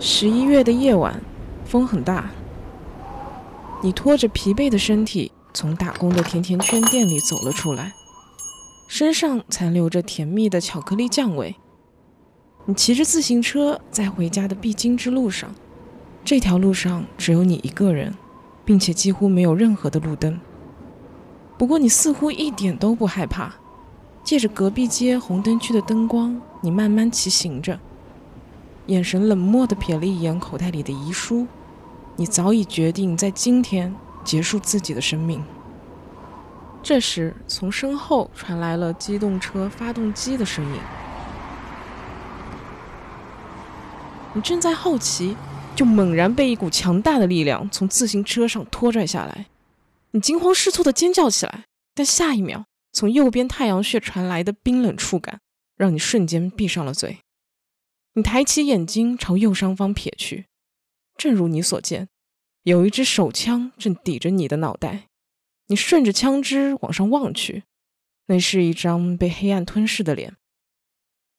十一月的夜晚，风很大。你拖着疲惫的身体从打工的甜甜圈店里走了出来，身上残留着甜蜜的巧克力酱味。你骑着自行车在回家的必经之路上，这条路上只有你一个人，并且几乎没有任何的路灯。不过你似乎一点都不害怕，借着隔壁街红灯区的灯光，你慢慢骑行着。眼神冷漠地瞥了一眼口袋里的遗书，你早已决定在今天结束自己的生命。这时，从身后传来了机动车发动机的声音。你正在好奇，就猛然被一股强大的力量从自行车上拖拽下来。你惊慌失措地尖叫起来，但下一秒，从右边太阳穴传来的冰冷触感，让你瞬间闭上了嘴。你抬起眼睛朝右上方瞥去，正如你所见，有一支手枪正抵着你的脑袋。你顺着枪支往上望去，那是一张被黑暗吞噬的脸。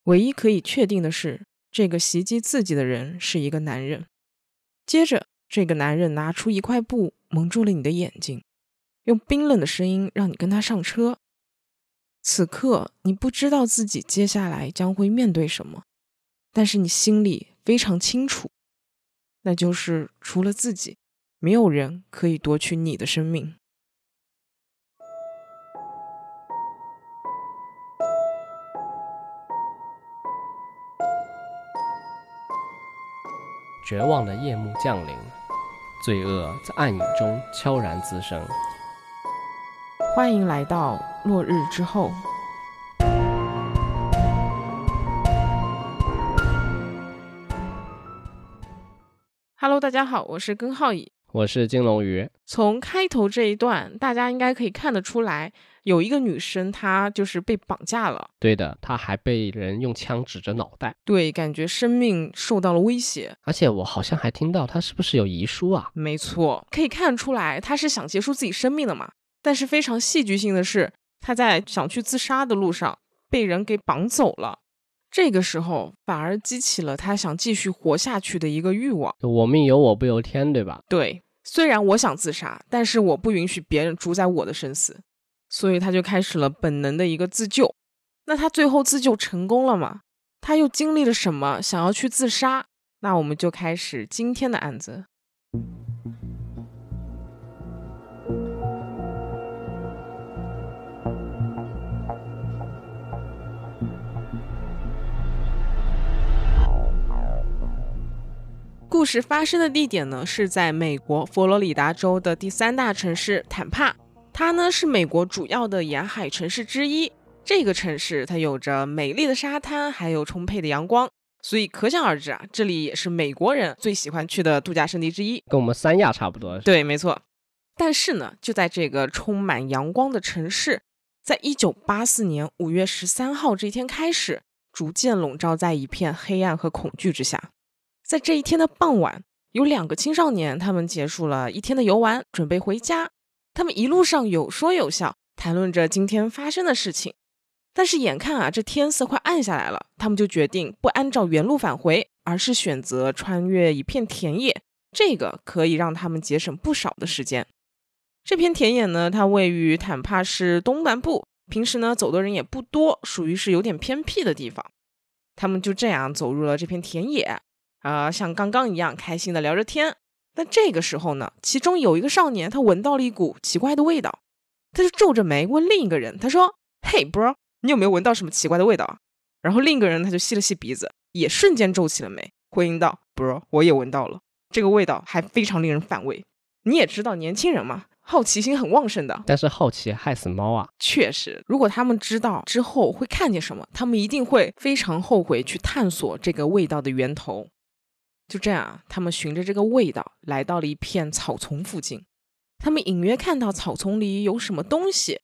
唯一可以确定的是，这个袭击自己的人是一个男人。接着，这个男人拿出一块布蒙住了你的眼睛，用冰冷的声音让你跟他上车。此刻，你不知道自己接下来将会面对什么。但是你心里非常清楚，那就是除了自己，没有人可以夺取你的生命。绝望的夜幕降临，罪恶在暗影中悄然滋生。欢迎来到落日之后。Hello，大家好，我是根浩乙，我是金龙鱼。从开头这一段，大家应该可以看得出来，有一个女生她就是被绑架了。对的，她还被人用枪指着脑袋。对，感觉生命受到了威胁。而且我好像还听到她是不是有遗书啊？没错，可以看出来她是想结束自己生命的嘛。但是非常戏剧性的是，她在想去自杀的路上被人给绑走了。这个时候反而激起了他想继续活下去的一个欲望。我命由我不由天，对吧？对，虽然我想自杀，但是我不允许别人主宰我的生死，所以他就开始了本能的一个自救。那他最后自救成功了吗？他又经历了什么，想要去自杀？那我们就开始今天的案子。故事发生的地点呢，是在美国佛罗里达州的第三大城市坦帕。它呢是美国主要的沿海城市之一。这个城市它有着美丽的沙滩，还有充沛的阳光，所以可想而知啊，这里也是美国人最喜欢去的度假胜地之一。跟我们三亚差不多。对，没错。但是呢，就在这个充满阳光的城市，在一九八四年五月十三号这一天开始，逐渐笼罩在一片黑暗和恐惧之下。在这一天的傍晚，有两个青少年，他们结束了一天的游玩，准备回家。他们一路上有说有笑，谈论着今天发生的事情。但是眼看啊，这天色快暗下来了，他们就决定不按照原路返回，而是选择穿越一片田野。这个可以让他们节省不少的时间。这片田野呢，它位于坦帕市东南部，平时呢走的人也不多，属于是有点偏僻的地方。他们就这样走入了这片田野。啊，像刚刚一样开心的聊着天。但这个时候呢，其中有一个少年，他闻到了一股奇怪的味道，他就皱着眉问另一个人：“他说，嘿，bro，你有没有闻到什么奇怪的味道？”然后另一个人他就吸了吸鼻子，也瞬间皱起了眉，回应道：“bro，我也闻到了，这个味道还非常令人反胃。你也知道，年轻人嘛，好奇心很旺盛的。但是好奇害死猫啊！确实，如果他们知道之后会看见什么，他们一定会非常后悔去探索这个味道的源头。”就这样，他们循着这个味道来到了一片草丛附近。他们隐约看到草丛里有什么东西。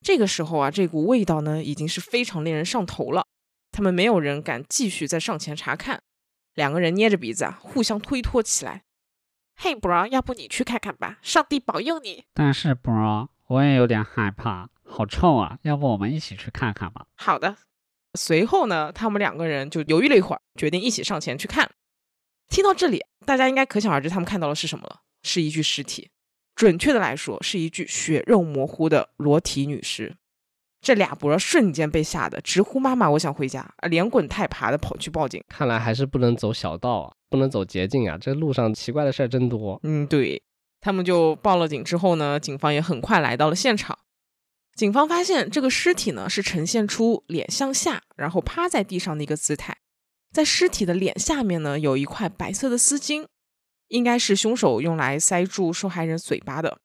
这个时候啊，这股味道呢已经是非常令人上头了。他们没有人敢继续再上前查看。两个人捏着鼻子啊，互相推脱起来。嘿，bro，要不你去看看吧，上帝保佑你。但是，bro，我也有点害怕，好臭啊！要不我们一起去看看吧？好的。随后呢，他们两个人就犹豫了一会儿，决定一起上前去看。听到这里，大家应该可想而知，他们看到的是什么了？是一具尸体，准确的来说，是一具血肉模糊的裸体女尸。这俩伯瞬间被吓得直呼“妈妈，我想回家”，啊，连滚带爬的跑去报警。看来还是不能走小道啊，不能走捷径啊，这路上奇怪的事儿真多。嗯，对他们就报了警之后呢，警方也很快来到了现场。警方发现这个尸体呢是呈现出脸向下，然后趴在地上的一个姿态。在尸体的脸下面呢，有一块白色的丝巾，应该是凶手用来塞住受害人嘴巴的。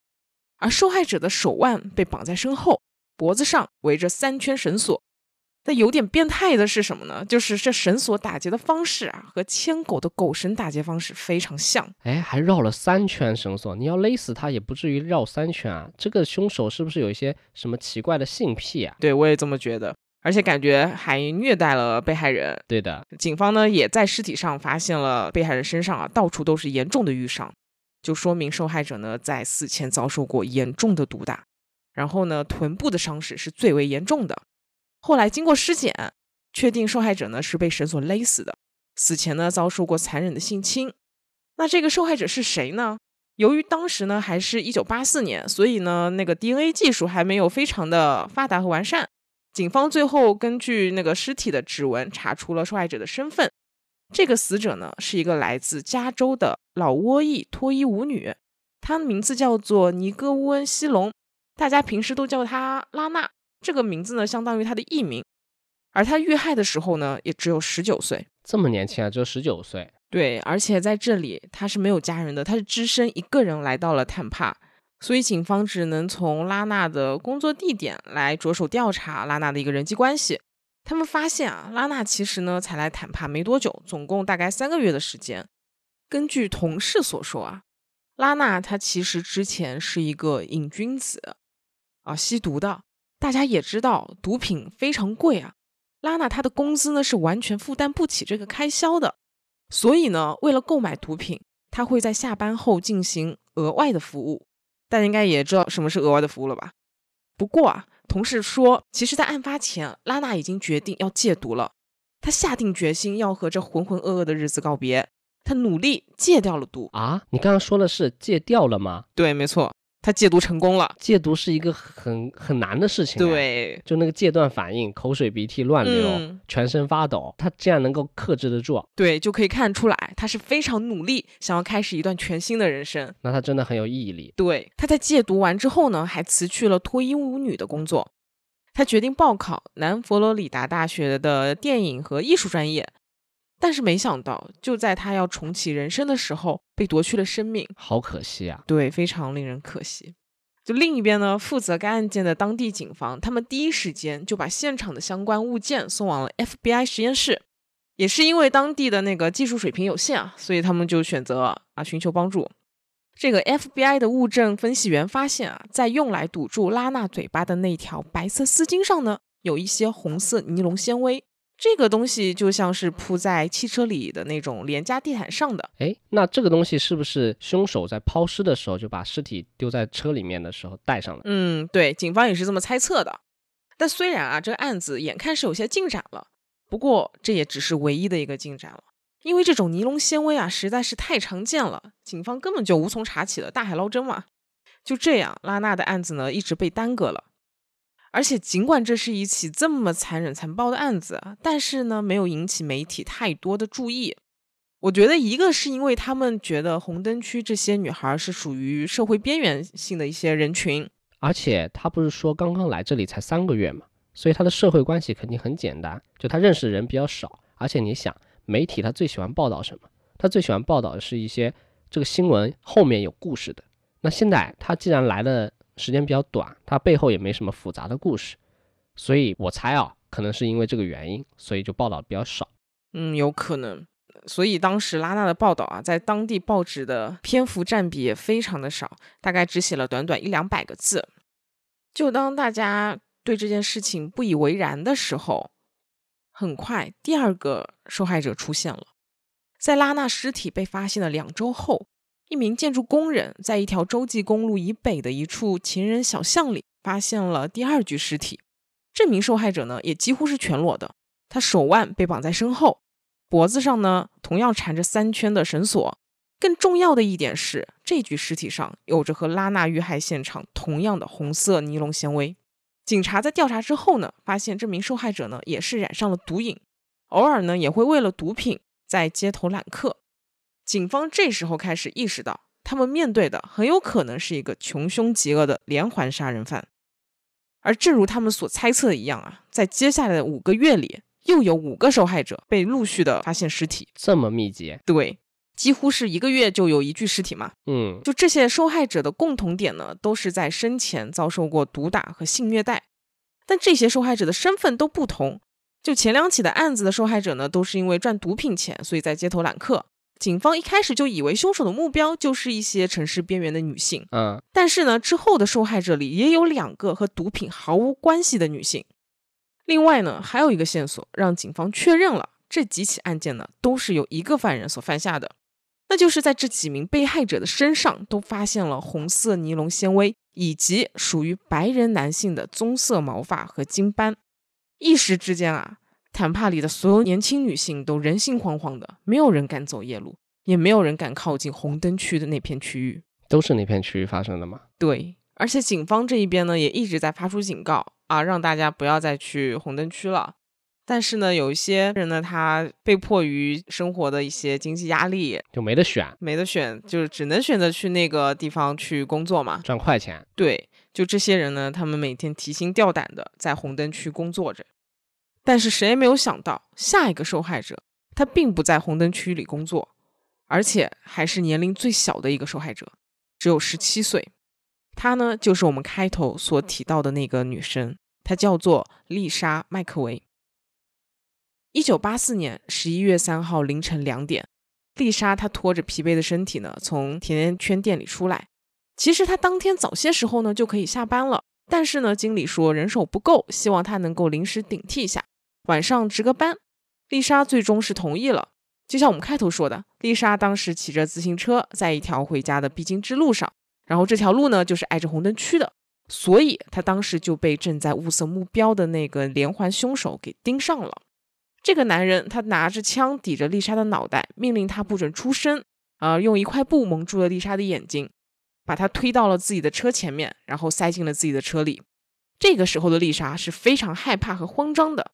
而受害者的手腕被绑在身后，脖子上围着三圈绳索。但有点变态的是什么呢？就是这绳索打结的方式啊，和牵狗的狗绳打结方式非常像。哎，还绕了三圈绳索，你要勒死他也不至于绕三圈啊。这个凶手是不是有一些什么奇怪的性癖啊？对我也这么觉得。而且感觉还虐待了被害人。对的，警方呢也在尸体上发现了被害人身上啊到处都是严重的淤伤，就说明受害者呢在死前遭受过严重的毒打。然后呢，臀部的伤势是最为严重的。后来经过尸检，确定受害者呢是被绳索勒死的，死前呢遭受过残忍的性侵。那这个受害者是谁呢？由于当时呢还是一九八四年，所以呢那个 DNA 技术还没有非常的发达和完善。警方最后根据那个尸体的指纹查出了受害者的身份，这个死者呢是一个来自加州的老挝裔脱衣舞女，她的名字叫做尼戈乌恩西隆，大家平时都叫她拉娜。这个名字呢相当于她的艺名，而她遇害的时候呢也只有十九岁，这么年轻啊，只有十九岁。对，而且在这里她是没有家人的，她是只身一个人来到了坦帕。所以，警方只能从拉娜的工作地点来着手调查拉娜的一个人际关系。他们发现啊，拉娜其实呢才来坦帕没多久，总共大概三个月的时间。根据同事所说啊，拉娜她其实之前是一个瘾君子啊，吸毒的。大家也知道，毒品非常贵啊，拉娜她的工资呢是完全负担不起这个开销的。所以呢，为了购买毒品，她会在下班后进行额外的服务。大家应该也知道什么是额外的服务了吧？不过啊，同事说，其实，在案发前，拉娜已经决定要戒毒了。她下定决心要和这浑浑噩噩的日子告别。她努力戒掉了毒啊！你刚刚说的是戒掉了吗？对，没错。他戒毒成功了，戒毒是一个很很难的事情。对，就那个戒断反应，口水鼻涕乱流，全身发抖，他竟然能够克制得住。对，就可以看出来，他是非常努力，想要开始一段全新的人生。那他真的很有毅力。对，他在戒毒完之后呢，还辞去了脱衣舞女的工作，他决定报考南佛罗里达大学的电影和艺术专业。但是没想到，就在他要重启人生的时候，被夺去了生命，好可惜啊！对，非常令人可惜。就另一边呢，负责该案件的当地警方，他们第一时间就把现场的相关物件送往了 FBI 实验室。也是因为当地的那个技术水平有限啊，所以他们就选择啊寻求帮助。这个 FBI 的物证分析员发现啊，在用来堵住拉娜嘴巴的那条白色丝巾上呢，有一些红色尼龙纤维。这个东西就像是铺在汽车里的那种廉价地毯上的。哎，那这个东西是不是凶手在抛尸的时候就把尸体丢在车里面的时候带上了？嗯，对，警方也是这么猜测的。但虽然啊，这个案子眼看是有些进展了，不过这也只是唯一的一个进展了，因为这种尼龙纤维啊实在是太常见了，警方根本就无从查起了，大海捞针嘛。就这样，拉娜的案子呢一直被耽搁了。而且，尽管这是一起这么残忍残暴的案子，但是呢，没有引起媒体太多的注意。我觉得，一个是因为他们觉得红灯区这些女孩是属于社会边缘性的一些人群，而且他不是说刚刚来这里才三个月嘛，所以他的社会关系肯定很简单，就他认识的人比较少。而且你想，媒体他最喜欢报道什么？他最喜欢报道的是一些这个新闻后面有故事的。那现在他既然来了。时间比较短，它背后也没什么复杂的故事，所以我猜啊，可能是因为这个原因，所以就报道比较少。嗯，有可能。所以当时拉娜的报道啊，在当地报纸的篇幅占比也非常的少，大概只写了短短一两百个字。就当大家对这件事情不以为然的时候，很快第二个受害者出现了，在拉娜尸体被发现的两周后。一名建筑工人在一条洲际公路以北的一处情人小巷里发现了第二具尸体。这名受害者呢，也几乎是全裸的，他手腕被绑在身后，脖子上呢同样缠着三圈的绳索。更重要的一点是，这具尸体上有着和拉娜遇害现场同样的红色尼龙纤维。警察在调查之后呢，发现这名受害者呢也是染上了毒瘾，偶尔呢也会为了毒品在街头揽客。警方这时候开始意识到，他们面对的很有可能是一个穷凶极恶的连环杀人犯。而正如他们所猜测的一样啊，在接下来的五个月里，又有五个受害者被陆续的发现尸体。这么密集，对，几乎是一个月就有一具尸体嘛。嗯，就这些受害者的共同点呢，都是在生前遭受过毒打和性虐待，但这些受害者的身份都不同。就前两起的案子的受害者呢，都是因为赚毒品钱，所以在街头揽客。警方一开始就以为凶手的目标就是一些城市边缘的女性，嗯，但是呢，之后的受害者里也有两个和毒品毫无关系的女性。另外呢，还有一个线索让警方确认了这几起案件呢都是由一个犯人所犯下的，那就是在这几名被害者的身上都发现了红色尼龙纤维以及属于白人男性的棕色毛发和金斑。一时之间啊。坦帕里的所有年轻女性都人心惶惶的，没有人敢走夜路，也没有人敢靠近红灯区的那片区域。都是那片区域发生的吗？对，而且警方这一边呢，也一直在发出警告啊，让大家不要再去红灯区了。但是呢，有一些人呢，他被迫于生活的一些经济压力，就没得选，没得选，就是只能选择去那个地方去工作嘛，赚快钱。对，就这些人呢，他们每天提心吊胆的在红灯区工作着。但是谁也没有想到，下一个受害者他并不在红灯区里工作，而且还是年龄最小的一个受害者，只有十七岁。她呢，就是我们开头所提到的那个女生，她叫做丽莎·麦克维。一九八四年十一月三号凌晨两点，丽莎她拖着疲惫的身体呢，从甜甜圈店里出来。其实她当天早些时候呢就可以下班了，但是呢，经理说人手不够，希望她能够临时顶替一下。晚上值个班，丽莎最终是同意了。就像我们开头说的，丽莎当时骑着自行车在一条回家的必经之路上，然后这条路呢就是挨着红灯区的，所以她当时就被正在物色目标的那个连环凶手给盯上了。这个男人他拿着枪抵着丽莎的脑袋，命令她不准出声，啊，用一块布蒙住了丽莎的眼睛，把她推到了自己的车前面，然后塞进了自己的车里。这个时候的丽莎是非常害怕和慌张的。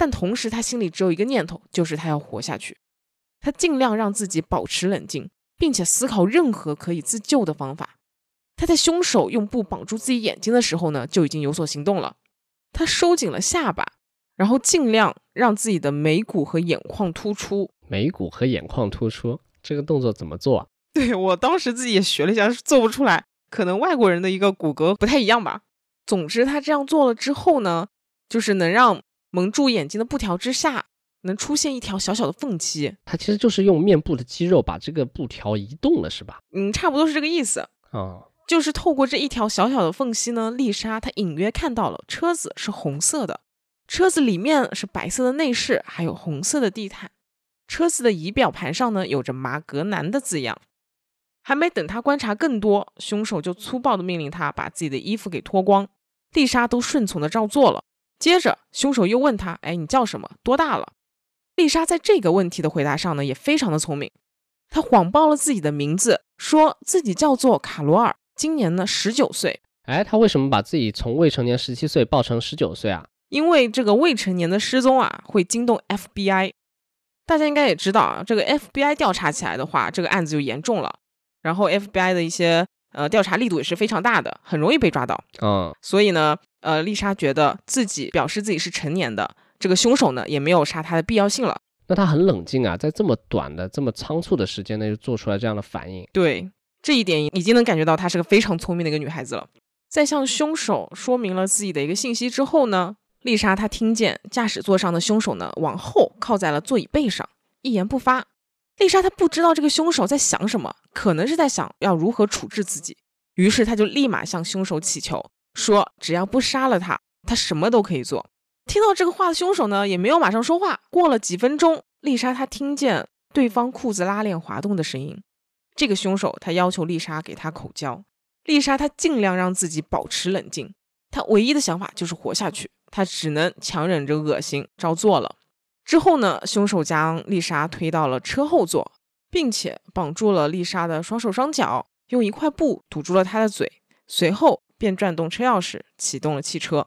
但同时，他心里只有一个念头，就是他要活下去。他尽量让自己保持冷静，并且思考任何可以自救的方法。他在凶手用布绑住自己眼睛的时候呢，就已经有所行动了。他收紧了下巴，然后尽量让自己的眉骨和眼眶突出。眉骨和眼眶突出，这个动作怎么做？对我当时自己也学了一下，做不出来。可能外国人的一个骨骼不太一样吧。总之，他这样做了之后呢，就是能让。蒙住眼睛的布条之下，能出现一条小小的缝隙。它其实就是用面部的肌肉把这个布条移动了，是吧？嗯，差不多是这个意思。哦，就是透过这一条小小的缝隙呢，丽莎她隐约看到了车子是红色的，车子里面是白色的内饰，还有红色的地毯。车子的仪表盘上呢，有着马格南的字样。还没等他观察更多，凶手就粗暴的命令他把自己的衣服给脱光。丽莎都顺从的照做了。接着，凶手又问他：“哎，你叫什么？多大了？”丽莎在这个问题的回答上呢，也非常的聪明。她谎报了自己的名字，说自己叫做卡罗尔，今年呢十九岁。哎，她为什么把自己从未成年十七岁报成十九岁啊？因为这个未成年的失踪啊，会惊动 FBI。大家应该也知道啊，这个 FBI 调查起来的话，这个案子就严重了。然后 FBI 的一些呃调查力度也是非常大的，很容易被抓到。嗯，所以呢。呃，丽莎觉得自己表示自己是成年的，这个凶手呢也没有杀她的必要性了。那她很冷静啊，在这么短的、这么仓促的时间内就做出来这样的反应。对，这一点已经能感觉到她是个非常聪明的一个女孩子了。在向凶手说明了自己的一个信息之后呢，丽莎她听见驾驶座上的凶手呢往后靠在了座椅背上，一言不发。丽莎她不知道这个凶手在想什么，可能是在想要如何处置自己，于是她就立马向凶手乞求。说只要不杀了他，他什么都可以做。听到这个话的凶手呢，也没有马上说话。过了几分钟，丽莎她听见对方裤子拉链滑动的声音。这个凶手他要求丽莎给他口交。丽莎她尽量让自己保持冷静，她唯一的想法就是活下去。她只能强忍着恶心照做了。之后呢，凶手将丽莎推到了车后座，并且绑住了丽莎的双手双脚，用一块布堵住了她的嘴，随后便转动车钥匙，启动了汽车。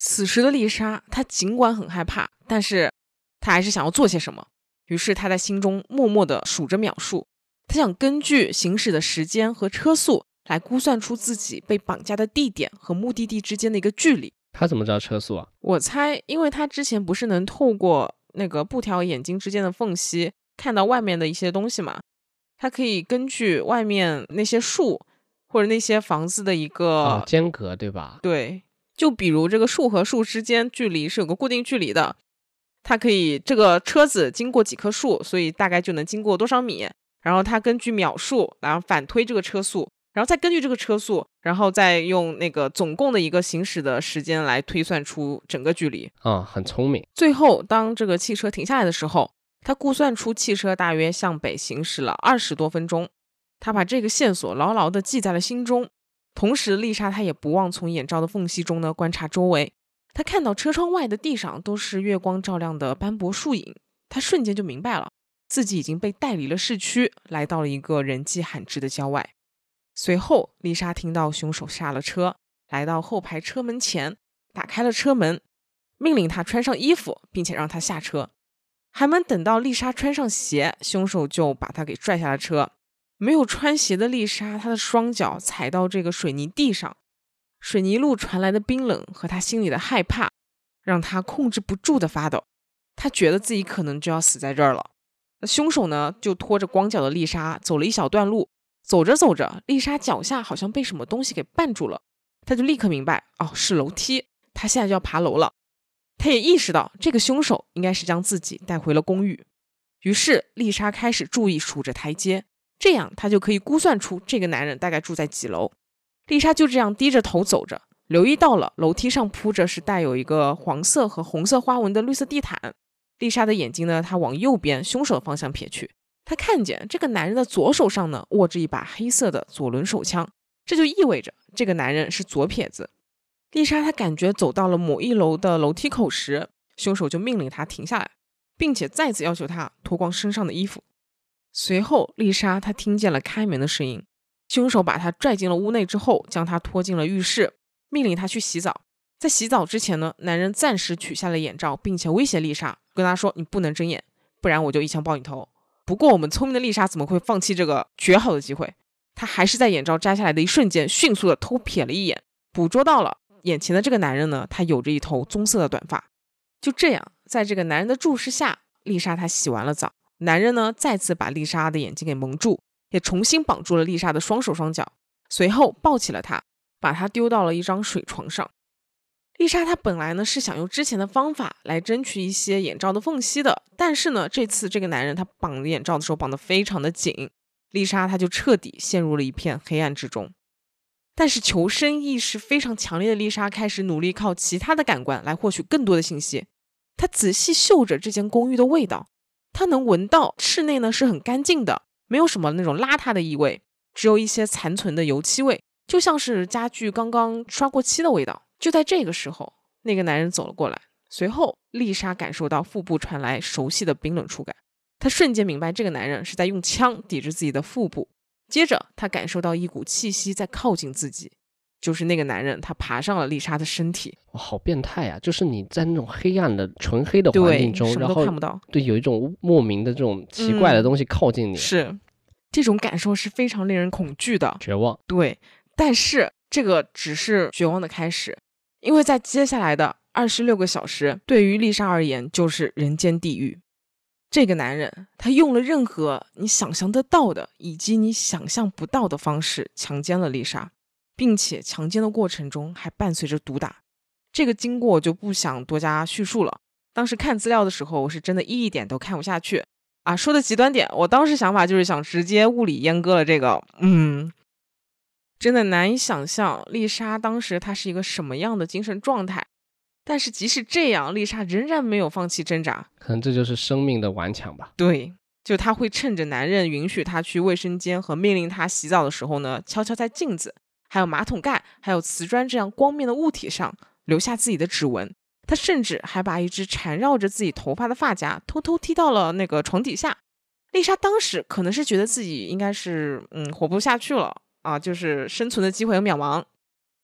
此时的丽莎，她尽管很害怕，但是她还是想要做些什么。于是她在心中默默地数着秒数，她想根据行驶的时间和车速来估算出自己被绑架的地点和目的地之间的一个距离。他怎么知道车速啊？我猜，因为他之前不是能透过那个布条眼睛之间的缝隙看到外面的一些东西嘛，他可以根据外面那些树或者那些房子的一个、啊，间隔对吧？对，就比如这个树和树之间距离是有个固定距离的，它可以这个车子经过几棵树，所以大概就能经过多少米，然后它根据秒数，然后反推这个车速，然后再根据这个车速，然后再用那个总共的一个行驶的时间来推算出整个距离。啊，很聪明。最后，当这个汽车停下来的时候，它估算出汽车大约向北行驶了二十多分钟。他把这个线索牢牢地记在了心中。同时，丽莎她也不忘从眼罩的缝隙中呢观察周围。她看到车窗外的地上都是月光照亮的斑驳树影，她瞬间就明白了，自己已经被带离了市区，来到了一个人迹罕至的郊外。随后，丽莎听到凶手下了车，来到后排车门前，打开了车门，命令他穿上衣服，并且让他下车。还没等到丽莎穿上鞋，凶手就把她给拽下了车。没有穿鞋的丽莎，她的双脚踩到这个水泥地上，水泥路传来的冰冷和她心里的害怕，让她控制不住的发抖。她觉得自己可能就要死在这儿了。那凶手呢，就拖着光脚的丽莎走了一小段路，走着走着，丽莎脚下好像被什么东西给绊住了，她就立刻明白，哦，是楼梯，她现在就要爬楼了。她也意识到，这个凶手应该是将自己带回了公寓。于是，丽莎开始注意数着台阶，这样她就可以估算出这个男人大概住在几楼。丽莎就这样低着头走着，留意到了楼梯上铺着是带有一个黄色和红色花纹的绿色地毯。丽莎的眼睛呢，她往右边凶手的方向瞥去，她看见这个男人的左手上呢握着一把黑色的左轮手枪，这就意味着这个男人是左撇子。丽莎她感觉走到了某一楼的楼梯口时，凶手就命令她停下来，并且再次要求她脱光身上的衣服。随后，丽莎她听见了开门的声音，凶手把她拽进了屋内之后，将她拖进了浴室，命令她去洗澡。在洗澡之前呢，男人暂时取下了眼罩，并且威胁丽莎，跟她说：“你不能睁眼，不然我就一枪爆你头。”不过，我们聪明的丽莎怎么会放弃这个绝好的机会？她还是在眼罩摘下来的一瞬间，迅速的偷瞥了一眼，捕捉到了眼前的这个男人呢，他有着一头棕色的短发。就这样，在这个男人的注视下，丽莎她洗完了澡，男人呢再次把丽莎的眼睛给蒙住，也重新绑住了丽莎的双手双脚，随后抱起了她，把她丢到了一张水床上。丽莎她本来呢是想用之前的方法来争取一些眼罩的缝隙的，但是呢这次这个男人他绑眼罩的时候绑得非常的紧，丽莎她就彻底陷入了一片黑暗之中。但是求生意识非常强烈的丽莎开始努力靠其他的感官来获取更多的信息。她仔细嗅着这间公寓的味道，他能闻到室内呢是很干净的，没有什么那种邋遢的异味，只有一些残存的油漆味，就像是家具刚刚刷过漆的味道。就在这个时候，那个男人走了过来，随后丽莎感受到腹部传来熟悉的冰冷触感，她瞬间明白这个男人是在用枪抵着自己的腹部。接着，她感受到一股气息在靠近自己，就是那个男人，他爬上了丽莎的身体，哇，好变态啊！就是你在那种黑暗的纯黑的环境，中，然后都看不到，对有一种莫名的这种奇怪的嗯东西靠近你，是这种感受是非常令人恐惧的。绝望。对，但是这个只是绝望的开始，因为在接下来的二十六个小时，对于丽莎而言就是人间地狱。这个男人，他用了任何你想象得到的以及你想象不到的方式强奸了丽莎，并且强奸的过程中还伴随着毒打。这个经过我就不想多加叙述了。当时看资料的时候，我是真的一点都看不下去啊！说的极端点，我当时想法就是想直接物理阉割了这个，嗯，真的难以想象丽莎当时她是一个什么样的精神状态。但是即使这样，丽莎仍然没有放弃挣扎。可能这就是生命的顽强吧。对，就她会趁着男人允许她去卫生间和命令她洗澡的时候呢，悄悄在镜子、还有马桶盖、还有瓷砖这样光面的物体上留下自己的指纹，他甚至还把一只缠绕着自己头发的发夹偷偷踢到了那个床底下。丽莎当时可能是觉得自己应该是嗯活不下去了啊，就是生存的机会很渺茫，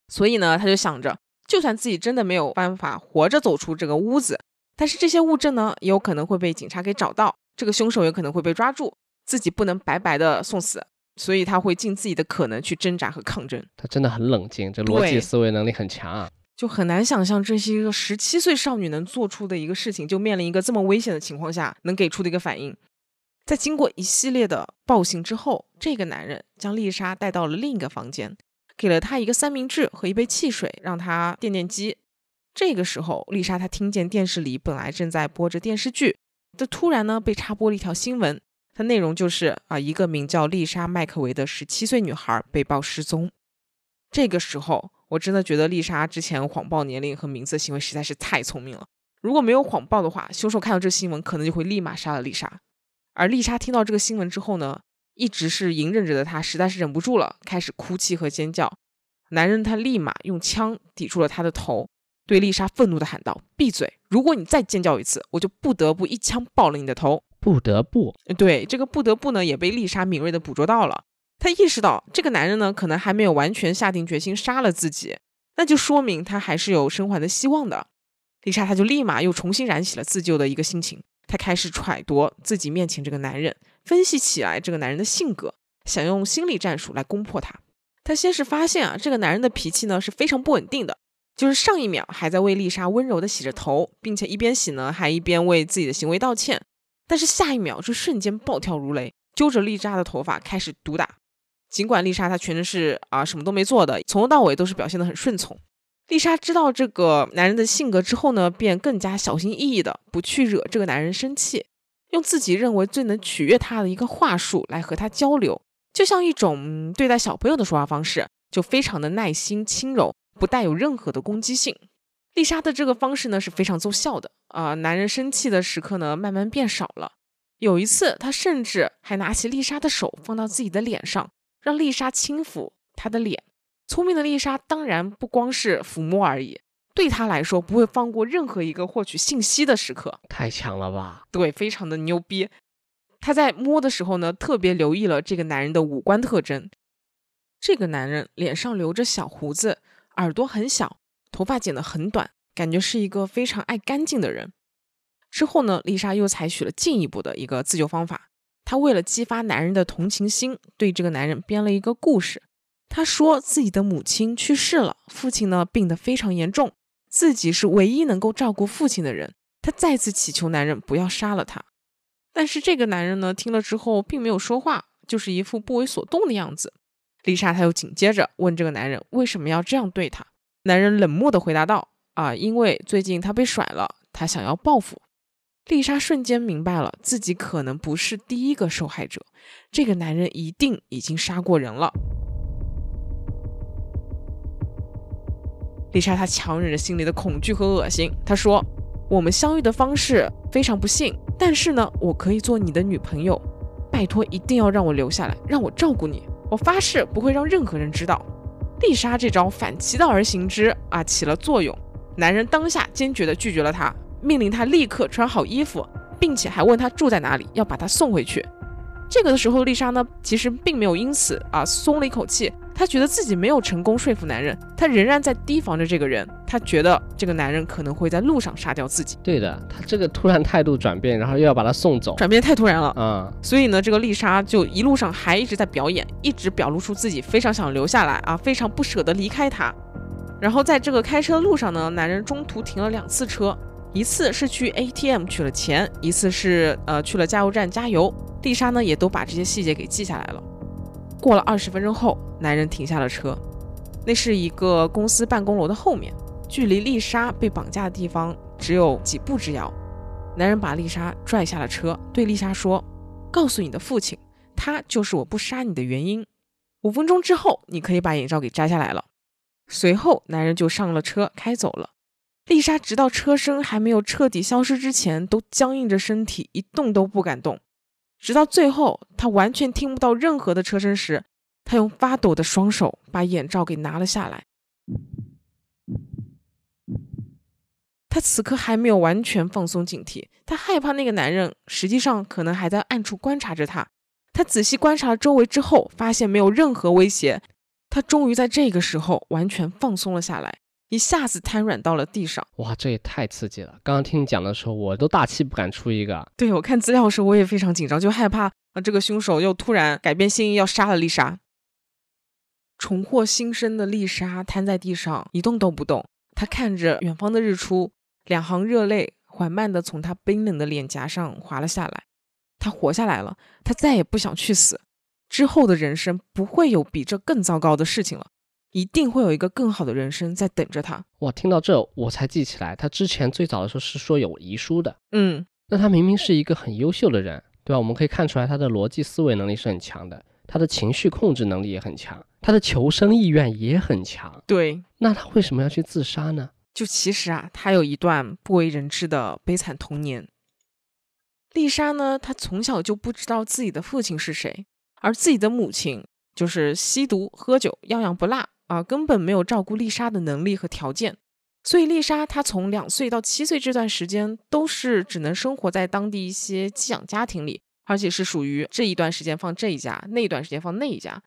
所以呢，他就想着，就算自己真的没有办法活着走出这个屋子，但是这些物证呢，也有可能会被警察给找到，这个凶手也可能会被抓住，自己不能白白的送死，所以他会尽自己的可能去挣扎和抗争。他真的很冷静，这逻辑思维能力很强啊。就很难想象这是一个十七岁少女能做出的一个事情，就面临一个这么危险的情况下能给出的一个反应。在经过一系列的暴行之后，这个男人将丽莎带到了另一个房间，给了她一个三明治和一杯汽水，让她垫垫饥。这个时候，丽莎她听见电视里本来正在播着电视剧，这突然呢被插播了一条新闻，它内容就是啊，一个名叫丽莎麦克维的十七岁女孩被曝失踪。这个时候，我真的觉得丽莎之前谎报年龄和名字的行为实在是太聪明了。如果没有谎报的话，凶手看到这个新闻，可能就会立马杀了丽莎。而丽莎听到这个新闻之后呢，一直是隐忍着的她，实在是忍不住了，开始哭泣和尖叫。男人他立马用枪抵住了她的头，对丽莎愤怒地喊道：“闭嘴！如果你再尖叫一次，我就不得不一枪爆了你的头。”不得不，对，这个不得不呢，也被丽莎敏锐的捕捉到了。她意识到这个男人呢，可能还没有完全下定决心杀了自己，那就说明他还是有生还的希望的。丽莎她就立马又重新燃起了自救的一个心情，她开始揣度自己面前这个男人，分析起来这个男人的性格，想用心理战术来攻破他。她先是发现啊，这个男人的脾气呢是非常不稳定的，就是上一秒还在为丽莎温柔地洗着头，并且一边洗呢还一边为自己的行为道歉。但是下一秒，就瞬间暴跳如雷，揪着丽莎的头发开始毒打。尽管丽莎她全程是啊什么都没做的，从头到尾都是表现得很顺从。丽莎知道这个男人的性格之后呢，便更加小心翼翼的不去惹这个男人生气，用自己认为最能取悦他的一个话术来和他交流，就像一种、对待小朋友的说话方式，就非常的耐心轻柔，不带有任何的攻击性。丽莎的这个方式呢是非常奏效的啊、男人生气的时刻呢慢慢变少了。有一次，他甚至还拿起丽莎的手放到自己的脸上，让丽莎轻抚他的脸。聪明的丽莎当然不光是抚摸而已，对她来说不会放过任何一个获取信息的时刻。太强了吧？对，非常的牛逼。她在摸的时候呢，特别留意了这个男人的五官特征。这个男人脸上留着小胡子，耳朵很小，头发剪得很短，感觉是一个非常爱干净的人。之后呢，丽莎又采取了进一步的一个自救方法。她为了激发男人的同情心，对这个男人编了一个故事。她说自己的母亲去世了，父亲呢病得非常严重，自己是唯一能够照顾父亲的人。她再次祈求男人不要杀了她。但是这个男人呢，听了之后并没有说话，就是一副不为所动的样子。丽莎她又紧接着问这个男人为什么要这样对她。男人冷漠地回答道：“啊，因为最近他被甩了，他想要报复。”丽莎瞬间明白了，自己可能不是第一个受害者，这个男人一定已经杀过人了。丽莎她强忍着心里的恐惧和恶心，她说：“我们相遇的方式非常不幸，但是呢，我可以做你的女朋友，拜托一定要让我留下来，让我照顾你，我发誓不会让任何人知道。”丽莎这招反其道而行之啊，起了作用。男人当下坚决地拒绝了她，命令她立刻穿好衣服，并且还问她住在哪里，要把她送回去。这个的时候，丽莎呢其实并没有因此啊松了一口气，她觉得自己没有成功说服男人，她仍然在提防着这个人，她觉得这个男人可能会在路上杀掉自己。对的，她这个突然态度转变，然后又要把他送走，转变太突然了，嗯、所以呢，这个丽莎就一路上还一直在表演，一直表露出自己非常想留下来啊，非常不舍得离开他。然后在这个开车的路上呢，男人中途停了两次车，一次是去 ATM 取了钱，一次是呃去了加油站加油。丽莎呢也都把这些细节给记下来了。过了二十分钟后，男人停下了车，那是一个公司办公楼的后面，距离丽莎被绑架的地方只有几步之遥。男人把丽莎拽下了车，对丽莎说：“告诉你的父亲，他就是我不杀你的原因。五分钟之后，你可以把眼罩给摘下来了。”随后，男人就上了车，开走了。丽莎直到车身还没有彻底消失之前，都僵硬着身体，一动都不敢动。直到最后，她完全听不到任何的车声时，她用发抖的双手把眼罩给拿了下来。她她此刻还没有完全放松警惕，她害怕那个男人实际上可能还在暗处观察着她。她仔细观察了周围之后，发现没有任何威胁，她终于在这个时候完全放松了下来，一下子瘫软到了地上。哇，这也太刺激了！刚刚听你讲的时候，我都大气不敢出一个。对我看资料的时候，我也非常紧张，就害怕啊，这个凶手又突然改变心意要杀了丽莎。重获新生的丽莎瘫在地上一动都不动，她看着远方的日出，两行热泪缓慢地从她冰冷的脸颊上滑了下来。她活下来了，她再也不想去死。之后的人生不会有比这更糟糕的事情了，一定会有一个更好的人生在等着他。哇，听到这我才记起来，他之前最早的时候是说有遗书的。嗯，那他明明是一个很优秀的人，对吧？我们可以看出来他的逻辑思维能力是很强的，他的情绪控制能力也很强，他的求生意愿也很强。对，那他为什么要去自杀呢？就其实啊，他有一段不为人知的悲惨童年。丽莎呢，她从小就不知道自己的父亲是谁，而自己的母亲就是吸毒、喝酒，样样不落啊，根本没有照顾丽莎的能力和条件。所以丽莎她从两岁到七岁这段时间，都是只能生活在当地一些寄养家庭里，而且是属于这一段时间放这一家，那一段时间放那一家。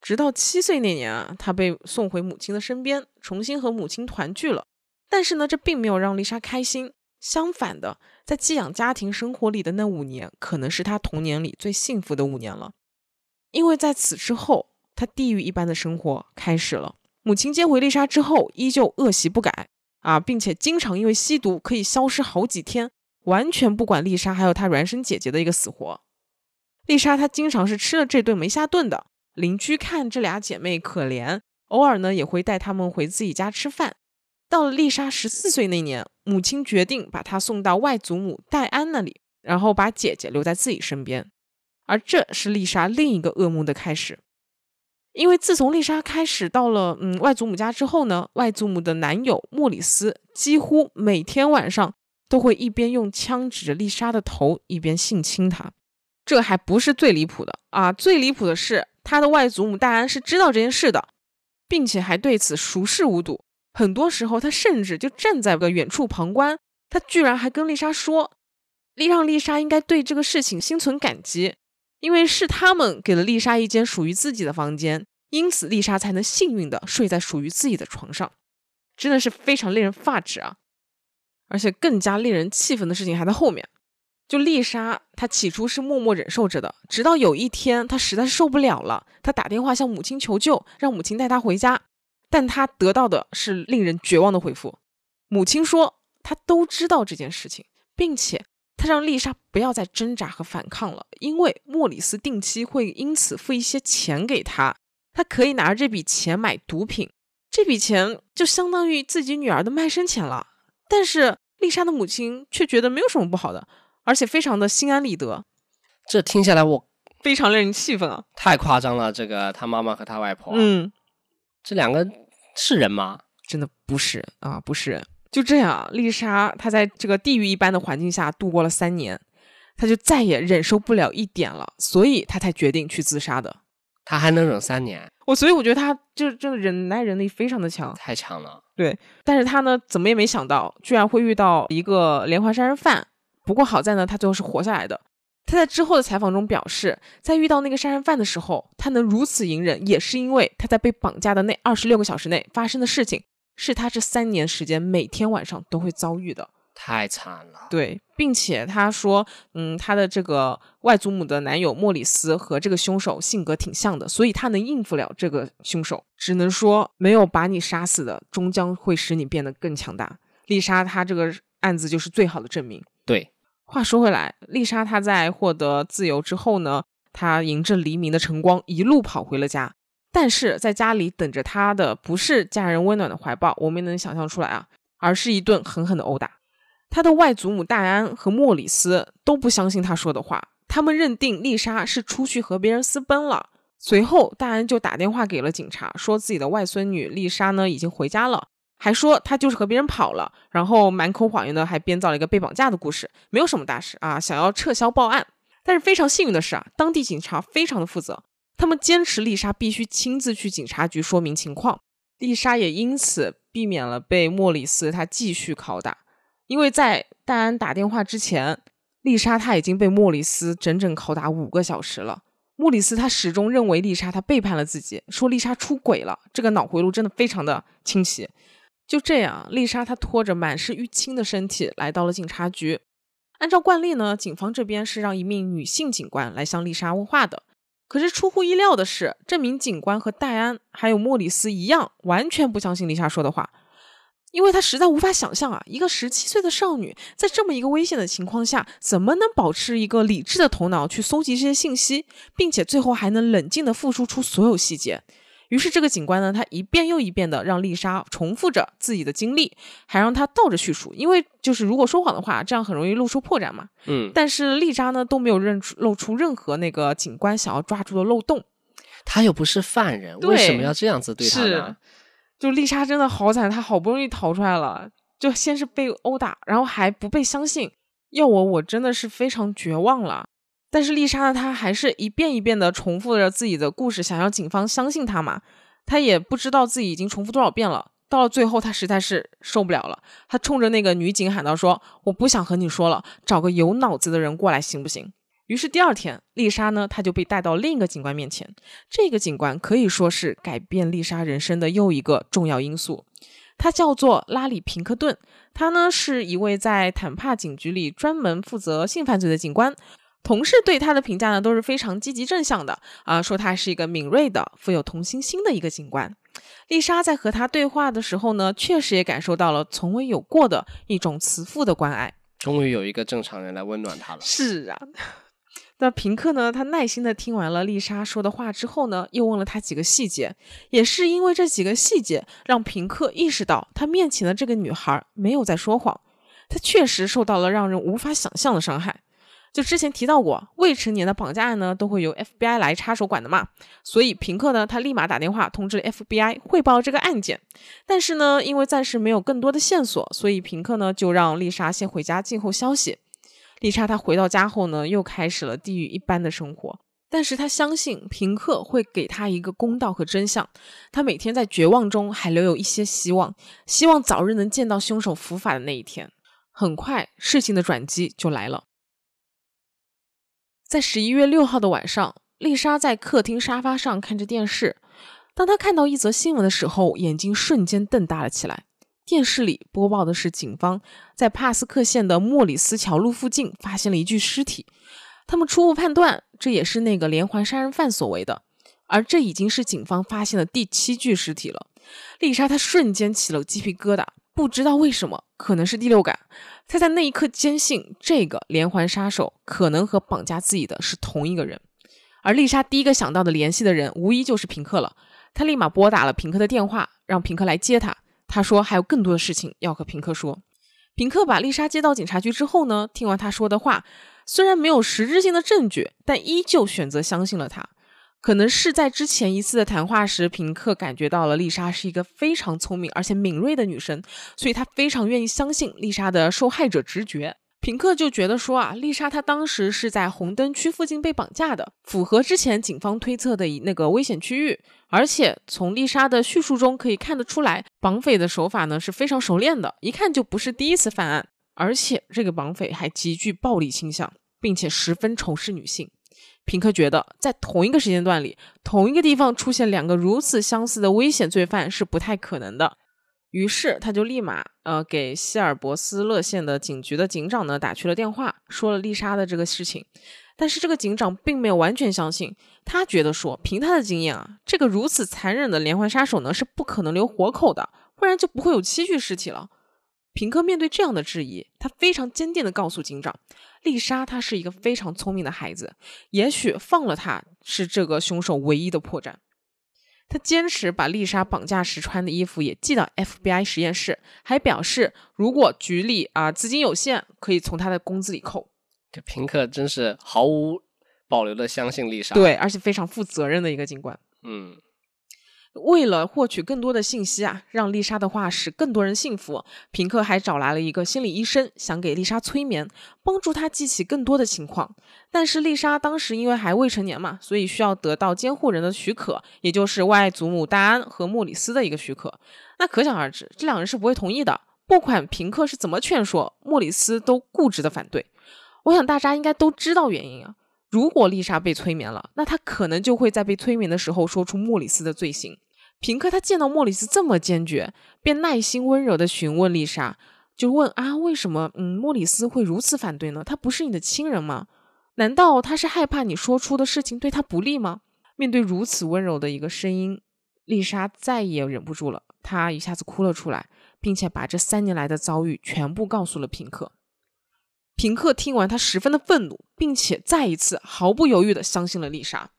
直到七岁那年啊，她被送回母亲的身边，重新和母亲团聚了。但是呢，这并没有让丽莎开心。相反的，在寄养家庭生活里的那五年，可能是她童年里最幸福的五年了。因为在此之后，她地狱一般的生活开始了。母亲接回丽莎之后，依旧恶习不改啊，并且经常因为吸毒可以消失好几天，完全不管丽莎还有她孪生姐姐的一个死活。丽莎她经常是吃了这顿没下顿的。邻居看这俩姐妹可怜，偶尔呢也会带她们回自己家吃饭。到了丽莎十四岁那年，母亲决定把她送到外祖母戴安那里，然后把姐姐留在自己身边。而这是丽莎另一个噩梦的开始，因为自从丽莎开始到了嗯外祖母家之后呢，外祖母的男友莫里斯几乎每天晚上都会一边用枪指着丽莎的头，一边性侵她。这还不是最离谱的啊，最离谱的是她的外祖母戴安是知道这件事的，并且还对此熟视无睹。很多时候，他甚至就站在个远处旁观。他居然还跟丽莎说：“丽让丽莎应该对这个事情心存感激，因为是他们给了丽莎一间属于自己的房间，因此丽莎才能幸运的睡在属于自己的床上。”真的是非常令人发指啊！而且更加令人气愤的事情还在后面。就丽莎，她起初是默默忍受着的，直到有一天，她实在是受不了了，她打电话向母亲求救，让母亲带她回家。但她得到的是令人绝望的回复。母亲说，她都知道这件事情，并且他让丽莎不要再挣扎和反抗了，因为莫里斯定期会因此付一些钱给他，他可以拿着这笔钱买毒品，这笔钱就相当于自己女儿的卖身钱了。但是丽莎的母亲却觉得没有什么不好的，而且非常的心安理得。这听下来我非常令人气愤啊！太夸张了，这个他妈妈和他外婆，嗯，这两个。是人吗？真的不是人啊，不是人。就这样，丽莎她在这个地狱一般的环境下度过了三年，她就再也忍受不了一点了，所以她才决定去自杀的。她还能忍三年？我所以我觉得她就真的忍耐能力非常的强，太强了。对，但是她呢，怎么也没想到，居然会遇到一个连环杀人犯。不过好在呢，她最后是活下来的。他在之后的采访中表示，在遇到那个杀人犯的时候，他能如此隐忍，也是因为他在被绑架的那二十六个小时内发生的事情，是他这三年时间每天晚上都会遭遇的。太惨了。对，并且他说，嗯，他的这个外祖母的男友莫里斯和这个凶手性格挺像的，所以他能应付了这个凶手。只能说，没有把你杀死的，终将会使你变得更强大。丽莎，她这个案子就是最好的证明。对。话说回来，丽莎她在获得自由之后呢，她迎着黎明的晨光一路跑回了家。但是在家里等着他的不是家人温暖的怀抱，我们能想象出来啊，而是一顿狠狠的殴打。他的外祖母戴安和莫里斯都不相信他说的话，他们认定丽莎是出去和别人私奔了。随后，戴安就打电话给了警察，说自己的外孙女丽莎呢已经回家了。还说她就是和别人跑了，然后满口谎言的还编造了一个被绑架的故事，没有什么大事啊，想要撤销报案。但是非常幸运的是啊，当地警察非常的负责，他们坚持丽莎必须亲自去警察局说明情况，丽莎也因此避免了被莫里斯他继续拷打。因为在戴安打电话之前，丽莎她已经被莫里斯整整拷打五个小时了。莫里斯他始终认为丽莎她背叛了自己，说丽莎出轨了。这个脑回路真的非常的清晰。就这样，丽莎她拖着满是淤青的身体来到了警察局。按照惯例呢，警方这边是让一名女性警官来向丽莎问话的。可是出乎意料的是，这名警官和戴安还有莫里斯一样，完全不相信丽莎说的话。因为他实在无法想象啊，一个十七岁的少女在这么一个危险的情况下，怎么能保持一个理智的头脑去搜集这些信息，并且最后还能冷静的复述出所有细节。于是这个警官呢，他一遍又一遍的让丽莎重复着自己的经历，还让她倒着叙述，因为就是如果说谎的话，这样很容易露出破绽嘛。嗯，但是丽莎呢都没有认出露出任何那个警官想要抓住的漏洞。他又不是犯人，为什么要这样子对他呢是？就丽莎真的好惨，她好不容易逃出来了，就先是被殴打，然后还不被相信。要我，我真的是非常绝望了。但是丽莎呢，她还是一遍一遍的重复着自己的故事，想要警方相信她嘛。她也不知道自己已经重复多少遍了。到了最后，她实在是受不了了，她冲着那个女警喊道：“说我不想和你说了，找个有脑子的人过来行不行？”于是第二天，丽莎呢，她就被带到另一个警官面前。这个警官可以说是改变丽莎人生的又一个重要因素。他叫做拉里·平克顿，他呢是一位在坦帕警局里专门负责性犯罪的警官。同事对他的评价呢都是非常积极正向的啊，说他是一个敏锐的、富有同情心的一个警官。丽莎在和他对话的时候呢，确实也感受到了从未有过的一种慈父的关爱。终于有一个正常人来温暖他了。是啊，那平克呢？他耐心的听完了丽莎说的话之后呢，又问了她几个细节。也是因为这几个细节，让平克意识到他面前的这个女孩没有在说谎，她确实受到了让人无法想象的伤害。就之前提到过，未成年的绑架案呢，都会由 FBI 来插手管的嘛。所以平克呢，他立马打电话通知 FBI 汇报这个案件。但是呢，因为暂时没有更多的线索，所以平克呢就让丽莎先回家静候消息。丽莎她回到家后呢，又开始了地狱一般的生活。但是她相信平克会给她一个公道和真相。她每天在绝望中还留有一些希望，希望早日能见到凶手伏法的那一天。很快，事情的转机就来了。在十一月六号的晚上，丽莎在客厅沙发上看着电视。当她看到一则新闻的时候，眼睛瞬间瞪大了起来。电视里播报的是警方在帕斯克县的莫里斯桥路附近发现了一具尸体。他们初步判断，这也是那个连环杀人犯所为的。而这已经是警方发现的第七具尸体了。丽莎她瞬间起了鸡皮疙瘩，不知道为什么，可能是第六感。他在那一刻坚信，这个连环杀手可能和绑架自己的是同一个人。而丽莎第一个想到的联系的人，无疑就是平克了。她立马拨打了平克的电话，让平克来接她。她说还有更多的事情要和平克说。平克把丽莎接到警察局之后呢，听完她说的话，虽然没有实质性的证据，但依旧选择相信了她。可能是在之前一次的谈话时，平克感觉到了丽莎是一个非常聪明而且敏锐的女生，所以他非常愿意相信丽莎的受害者直觉。平克就觉得说啊，丽莎她当时是在红灯区附近被绑架的，符合之前警方推测的那个危险区域。而且从丽莎的叙述中可以看得出来，绑匪的手法呢是非常熟练的，一看就不是第一次犯案。而且这个绑匪还极具暴力倾向，并且十分仇视女性。平克觉得，在同一个时间段里，同一个地方出现两个如此相似的危险罪犯是不太可能的。于是，他就立马呃给希尔伯斯勒县的警局的警长呢打去了电话，说了丽莎的这个事情。但是这个警长并没有完全相信，他觉得说，凭他的经验啊，这个如此残忍的连环杀手呢是不可能留活口的，不然就不会有七具尸体了。平克面对这样的质疑，他非常坚定地告诉警长，丽莎她是一个非常聪明的孩子，也许放了她是这个凶手唯一的破绽。他坚持把丽莎绑架时穿的衣服也寄到 FBI 实验室，还表示如果局里啊资金有限，可以从他的工资里扣。这平克真是毫无保留地相信丽莎。，对，而且非常负责任的一个警官。嗯，为了获取更多的信息啊，让丽莎的话使更多人信服，平克还找来了一个心理医生，想给丽莎催眠，帮助她记起更多的情况。但是丽莎当时因为还未成年嘛，所以需要得到监护人的许可，也就是外祖母戴安和莫里斯的一个许可。那可想而知，这两人是不会同意的。不管平克是怎么劝说，莫里斯都固执的反对。我想大家应该都知道原因啊。如果丽莎被催眠了，那她可能就会在被催眠的时候说出莫里斯的罪行。平克他见到莫里斯这么坚决，便耐心温柔的询问丽莎，就问啊，为什么嗯莫里斯会如此反对呢？他不是你的亲人吗？难道他是害怕你说出的事情对他不利吗？面对如此温柔的一个声音，丽莎再也忍不住了，她一下子哭了出来，并且把这三年来的遭遇全部告诉了平克。平克听完，他十分的愤怒，并且再一次毫不犹豫的相信了丽莎。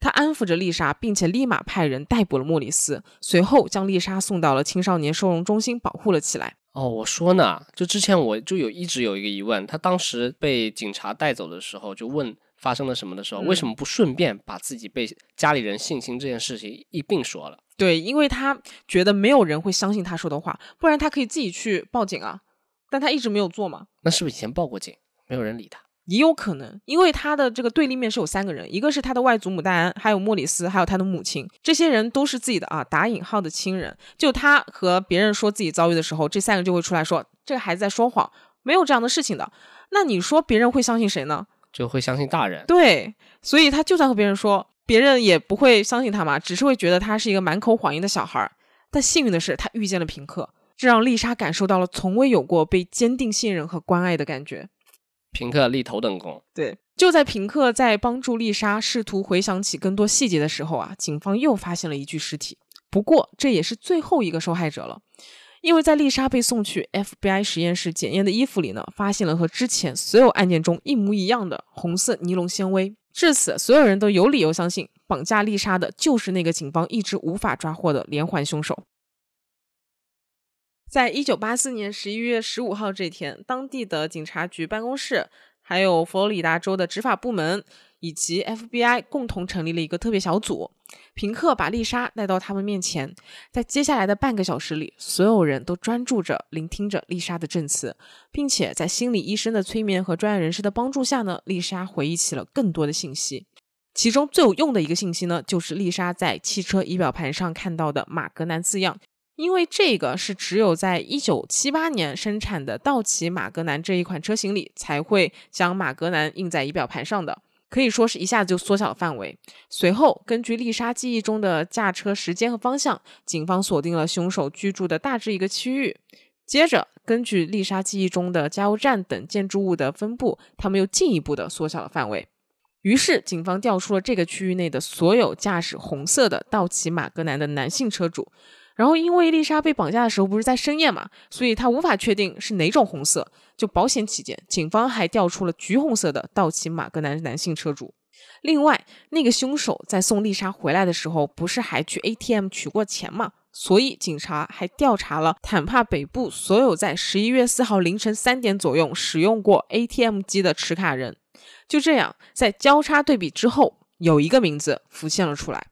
他安抚着丽莎，并且立马派人逮捕了莫里斯，随后将丽莎送到了青少年收容中心保护了起来。哦，我说呢，就之前我就有一直有一个疑问，他当时被警察带走的时候，就问发生了什么的时候，为什么不顺便把自己被家里人性侵这件事情一并说了？对，因为他觉得没有人会相信他说的话，不然他可以自己去报警啊。但他一直没有做嘛。那是不是以前报过警，没有人理他？也有可能，因为他的这个对立面是有三个人，一个是他的外祖母戴安，还有莫里斯，还有他的母亲，这些人都是自己的啊打引号的亲人。就他和别人说自己遭遇的时候，这三个就会出来说这个孩子在说谎，没有这样的事情的。那你说别人会相信谁呢？就会相信大人。对，所以他就算和别人说，别人也不会相信他嘛，只是会觉得他是一个满口谎言的小孩。但幸运的是，他遇见了平克，这让丽莎感受到了从未有过被坚定信任和关爱的感觉。平克立头等功。对，就在平克在帮助丽莎试图回想起更多细节的时候啊，警方又发现了一具尸体。不过这也是最后一个受害者了，因为在丽莎被送去 FBI 实验室检验的衣服里呢，发现了和之前所有案件中一模一样的红色尼龙纤维。至此，所有人都有理由相信，绑架丽莎的就是那个警方一直无法抓获的连环凶手。在一九八四年十一月十五号这天，当地的警察局办公室，还有佛罗里达州的执法部门以及 FBI 共同成立了一个特别小组。平克把丽莎带到他们面前，在接下来的半个小时里，所有人都专注着聆听着丽莎的证词，并且在心理医生的催眠和专业人士的帮助下呢，丽莎回忆起了更多的信息。其中最有用的一个信息呢，就是丽莎在汽车仪表盘上看到的马格南字样。因为这个是只有在一九七八年生产的道奇马格南这一款车型里才会将马格南印在仪表盘上的，可以说是一下子就缩小了范围。随后，根据丽莎记忆中的驾车时间和方向，警方锁定了凶手居住的大致一个区域。接着，根据丽莎记忆中的加油站等建筑物的分布，他们又进一步的缩小了范围。于是，警方调出了这个区域内的所有驾驶红色的道奇马格南的男性车主。然后，因为丽莎被绑架的时候不是在深夜嘛，所以他无法确定是哪种红色。就保险起见，警方还调出了橘红色的道奇马格南男性车主。另外，那个凶手在送丽莎回来的时候，不是还去 ATM 取过钱嘛？所以警察还调查了坦帕北部所有在十一月四号凌晨三点左右使用过 ATM 机的持卡人。就这样，在交叉对比之后，有一个名字浮现了出来。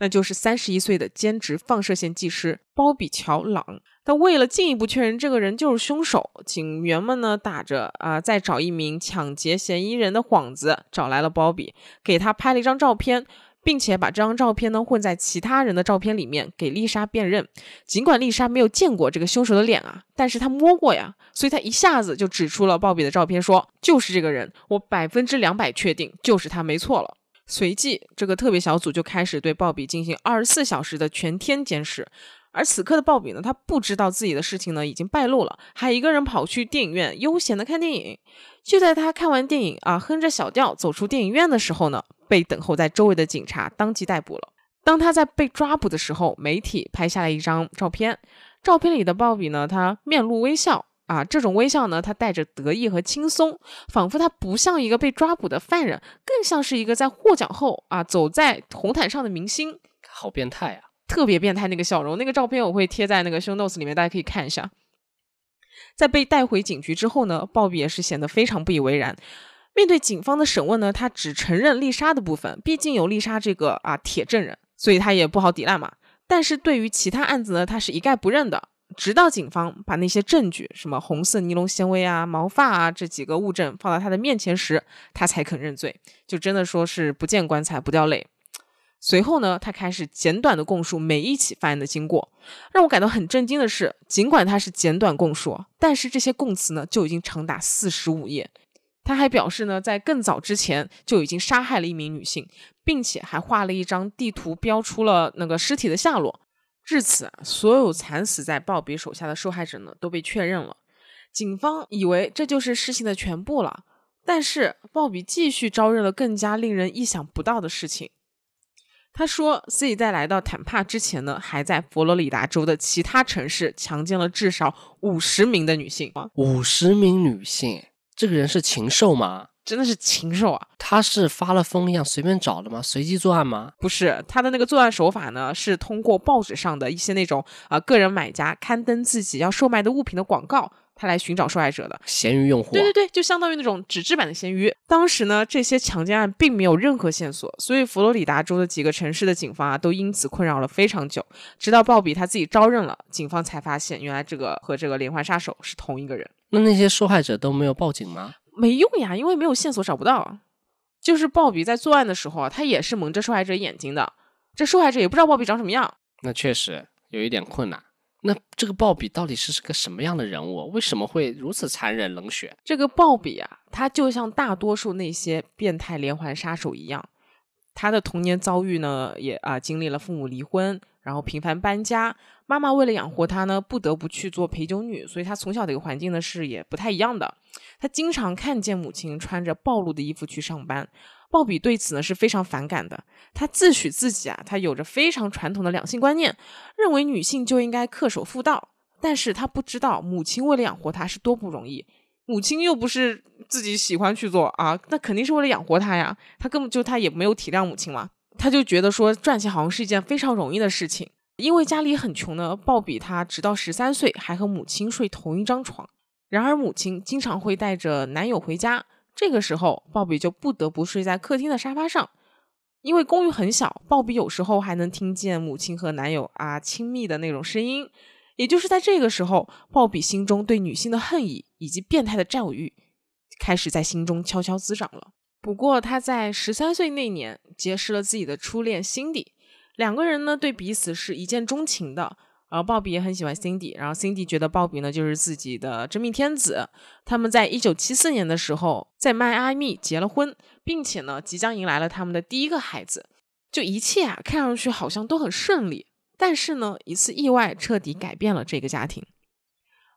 那就是三十一岁的兼职放射线技师鲍比·乔·朗。但为了进一步确认这个人就是凶手，警员们呢打着啊再找一名抢劫嫌疑人的幌子，找来了鲍比，给他拍了一张照片，并且把这张照片呢混在其他人的照片里面给丽莎辨认。尽管丽莎没有见过这个凶手的脸啊，但是她摸过呀，所以她一下子就指出了鲍比的照片，说就是这个人，我百分之两百确定就是他，没错了。随即，这个特别小组就开始对鲍比进行二十四小时的全天监视。而此刻的鲍比呢，他不知道自己的事情呢已经败露了，还一个人跑去电影院悠闲的看电影。就在他看完电影啊，哼着小调走出电影院的时候呢，被等候在周围的警察当即逮捕了。当他在被抓捕的时候，媒体拍下了一张照片，照片里的鲍比呢，他面露微笑。啊，这种微笑呢，他带着得意和轻松，仿佛他不像一个被抓捕的犯人，更像是一个在获奖后啊走在红毯上的明星。好变态啊，特别变态那个笑容。那个照片我会贴在那个 show notes 里面，大家可以看一下。在被带回警局之后呢，鲍比也是显得非常不以为然。面对警方的审问呢，他只承认丽莎的部分，毕竟有丽莎这个啊铁证人，所以他也不好抵赖嘛。但是对于其他案子呢，他是一概不认的。直到警方把那些证据，什么红色尼龙纤维啊、毛发啊这几个物证放到他的面前时，他才肯认罪。就真的说是不见棺材不掉泪。随后呢，他开始简短的供述每一起犯案的经过。让我感到很震惊的是，尽管他是简短供述，但是这些供词呢就已经长达四十五页。他还表示呢，在更早之前就已经杀害了一名女性，并且还画了一张地图，标出了那个尸体的下落。至此，所有惨死在鲍比手下的受害者呢都被确认了。警方以为这就是事情的全部了，但是鲍比继续招认了更加令人意想不到的事情。他说自己在来到坦帕之前呢，还在佛罗里达州的其他城市强奸了至少五十名的女性。五十名女性。这个人是禽兽吗？真的是禽兽啊！他是发了疯一样随便找的吗？随机作案吗？不是，他的那个作案手法呢，是通过报纸上的一些那种啊个人买家刊登自己要售卖的物品的广告，他来寻找受害者的咸鱼用户。对对对，就相当于那种纸质版的咸鱼。当时呢，这些强奸案并没有任何线索，所以佛罗里达州的几个城市的警方啊，都因此困扰了非常久。直到鲍比他自己招认了，警方才发现原来这个和这个连环杀手是同一个人。那那些受害者都没有报警吗？没用呀，因为没有线索找不到。就是鲍比在作案的时候啊，他也是蒙着受害者眼睛的，这受害者也不知道鲍比长什么样。那确实有一点困难。那这个鲍比到底是是个什么样的人物？为什么会如此残忍冷血？这个鲍比啊，他就像大多数那些变态连环杀手一样，他的童年遭遇呢，也啊经历了父母离婚，然后频繁搬家，妈妈为了养活他呢，不得不去做陪酒女，所以他从小的一个环境呢是也不太一样的。他经常看见母亲穿着暴露的衣服去上班，鲍比对此呢是非常反感的。他自诩自己啊，他有着非常传统的两性观念，认为女性就应该恪守妇道。但是他不知道母亲为了养活他是多不容易，母亲又不是自己喜欢去做啊，那肯定是为了养活他呀。他根本就他也没有体谅母亲嘛，他就觉得说赚钱好像是一件非常容易的事情。因为家里很穷呢，鲍比他直到十三岁还和母亲睡同一张床。然而，母亲经常会带着男友回家，这个时候，鲍比就不得不睡在客厅的沙发上。因为公寓很小，鲍比有时候还能听见母亲和男友啊亲密的那种声音。也就是在这个时候，鲍比心中对女性的恨意以及变态的占有欲开始在心中悄悄滋长了。不过，他在十三岁那年结识了自己的初恋辛迪，两个人呢对彼此是一见钟情的。然后鲍比也很喜欢 Cindy，然后 Cindy 觉得鲍比呢就是自己的真命天子。他们在一九七四年的时候在迈阿密结了婚，并且呢即将迎来了他们的第一个孩子。就一切啊看上去好像都很顺利，但是呢一次意外彻底改变了这个家庭。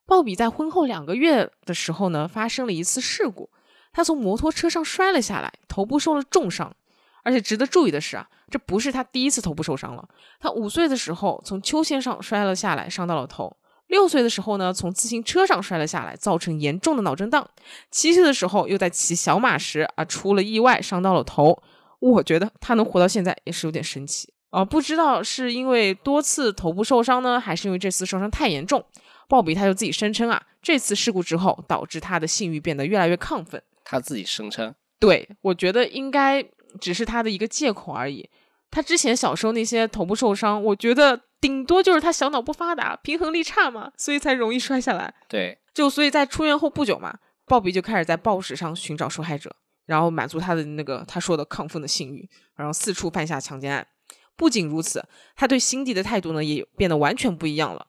鲍比在婚后两个月的时候呢发生了一次事故，他从摩托车上摔了下来，头部受了重伤。而且值得注意的是啊，这不是他第一次头部受伤了。他五岁的时候从秋千上摔了下来，伤到了头；六岁的时候呢，从自行车上摔了下来，造成严重的脑震荡；七岁的时候又在骑小马时啊出了意外，伤到了头。我觉得他能活到现在也是有点神奇啊！不知道是因为多次头部受伤呢，还是因为这次受伤太严重？鲍比他就自己声称啊，这次事故之后导致他的性欲变得越来越亢奋。他自己声称，对我觉得应该。只是他的一个借口而已。他之前小时候那些头部受伤，我觉得顶多就是他小脑不发达、平衡力差嘛，所以才容易摔下来。对，就所以在出院后不久嘛，鲍比就开始在报纸上寻找受害者，然后满足他的那个他说的亢奋的性欲，然后四处犯下强奸案。不仅如此，他对辛迪的态度呢也变得完全不一样了。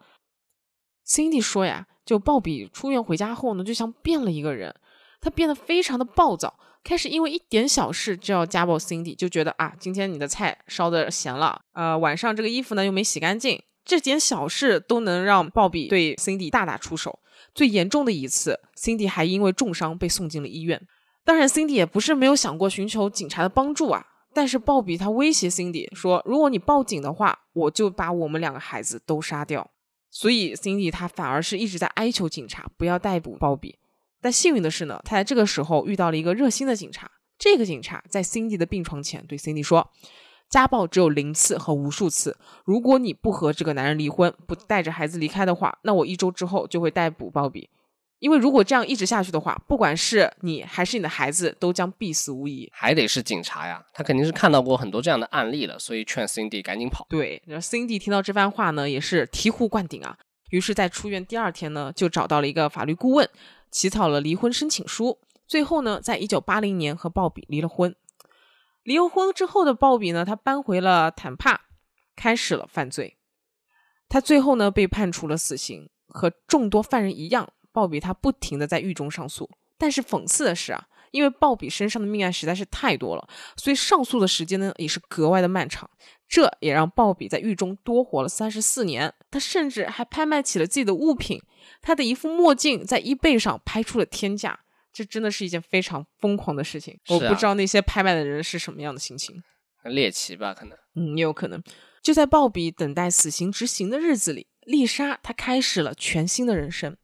Cindy 说呀，就鲍比出院回家后呢，就像变了一个人，他变得非常的暴躁。开始因为一点小事就要家暴 Cindy，就觉得啊，今天你的菜烧的咸了，呃，晚上这个衣服呢又没洗干净，这点小事都能让鲍比对 Cindy 大打出手。最严重的一次，Cindy 还因为重伤被送进了医院。当然，Cindy 也不是没有想过寻求警察的帮助啊，但是鲍比他威胁 Cindy 说，如果你报警的话，我就把我们两个孩子都杀掉。所以 Cindy 他反而是一直在哀求警察不要逮捕鲍比。但幸运的是呢，他在这个时候遇到了一个热心的警察。这个警察在 Cindy 的病床前对 Cindy 说：“家暴只有零次和无数次。如果你不和这个男人离婚，不带着孩子离开的话，那我一周之后就会逮捕鲍比。因为如果这样一直下去的话，不管是你还是你的孩子，都将必死无疑。”还得是警察呀，他肯定是看到过很多这样的案例了，所以劝 Cindy 赶紧跑。对，然后 Cindy 听到这番话呢，也是醍醐灌顶啊。于是，在出院第二天呢，就找到了一个法律顾问。起草了离婚申请书，最后呢，在一九八零年和鲍比离了婚。离了婚之后的鲍比呢，他搬回了坦帕，开始了犯罪。他最后呢被判处了死刑，和众多犯人一样，鲍比他不停的在狱中上诉。但是讽刺的是啊，因为鲍比身上的命案实在是太多了，所以上诉的时间呢也是格外的漫长。这也让鲍比在狱中多活了三十四年。他甚至还拍卖起了自己的物品，他的一副墨镜在 eBay 上拍出了天价。这真的是一件非常疯狂的事情。我不知道那些拍卖的人是什么样的心情。猎奇吧，可能。嗯，也有可能。就在鲍比等待死刑执行的日子里，丽莎她开始了全新的人生。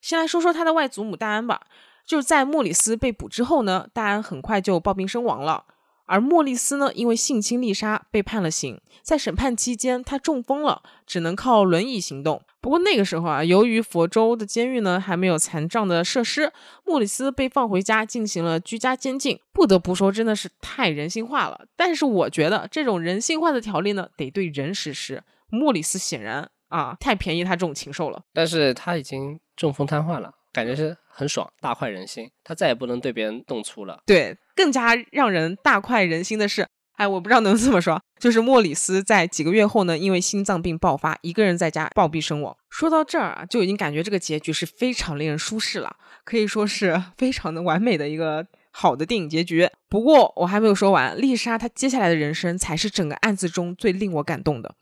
先来说说他的外祖母戴安吧。就是在莫里斯被捕之后呢，戴安很快就暴病身亡了。而莫里斯呢，因为性侵丽莎被判了刑，在审判期间他中风了，只能靠轮椅行动。不过那个时候啊，由于佛州的监狱呢还没有残障的设施，莫里斯被放回家进行了居家监禁。不得不说，真的是太人性化了。但是我觉得这种人性化的条例呢，得对人实施。莫里斯显然啊，太便宜他这种禽兽了。但是他已经中风瘫痪了，感觉是很爽，大快人心。他再也不能对别人动粗了。对，更加让人大快人心的是，哎，我不知道能不能这么说，就是莫里斯在几个月后呢，因为心脏病爆发，一个人在家暴毙身亡。说到这儿啊，就已经感觉这个结局是非常令人舒适了，可以说是 非常的完美的一个好的电影结局。不过我还没有说完，丽莎她接下来的人生才是整个案子中最令我感动的。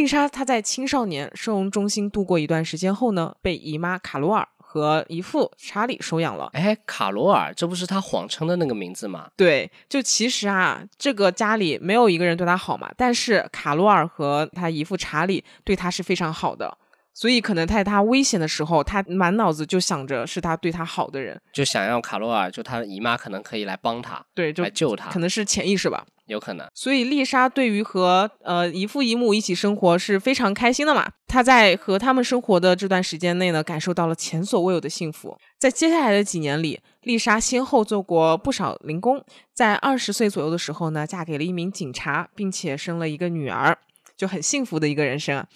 丽莎她在青少年收容中心度过一段时间后呢，被姨妈卡罗尔和姨父查理收养了。哎，卡罗尔，这不是他谎称的那个名字吗？对，就其实啊，这个家里没有一个人对他好嘛，但是卡罗尔和他姨父查理对他是非常好的，所以可能在他危险的时候，他满脑子就想着是他对他好的人，就想要卡罗尔，就他的姨妈可能可以来帮他，对，就来救他可，能是潜意识吧。有可能。所以丽莎对于和呃姨父姨母一起生活是非常开心的嘛。她在和他们生活的这段时间内呢，感受到了前所未有的幸福。在接下来的几年里，丽莎先后做过不少零工，在二十岁左右的时候呢，嫁给了一名警察，并且生了一个女儿，就很幸福的一个人生啊。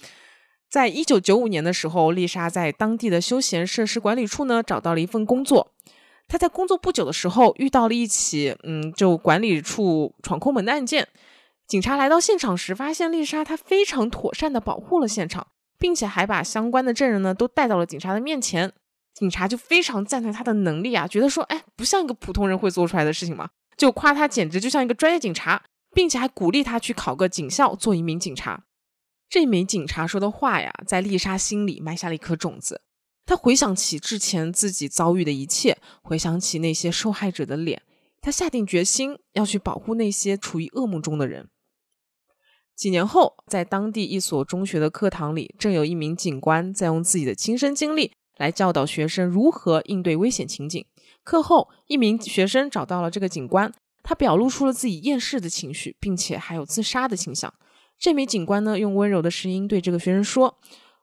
在一九九五年的时候，丽莎在当地的休闲设施管理处呢找到了一份工作。他在工作不久的时候遇到了一起，嗯，就管理处闯空门的案件。警察来到现场时，发现丽莎她非常妥善的保护了现场，并且还把相关的证人呢都带到了警察的面前。警察就非常赞叹她的能力啊，觉得说，哎，不像一个普通人会做出来的事情嘛，就夸她简直就像一个专业警察，并且还鼓励她去考个警校做一名警察。这名警察说的话呀，在丽莎心里埋下了一颗种子。他回想起之前自己遭遇的一切，回想起那些受害者的脸，他下定决心要去保护那些处于噩梦中的人。几年后，在当地一所中学的课堂里，正有一名警官在用自己的亲身经历来教导学生如何应对危险情景。课后，一名学生找到了这个警官，他表露出了自己厌世的情绪，并且还有自杀的倾向。这名警官呢，用温柔的声音对这个学生说：“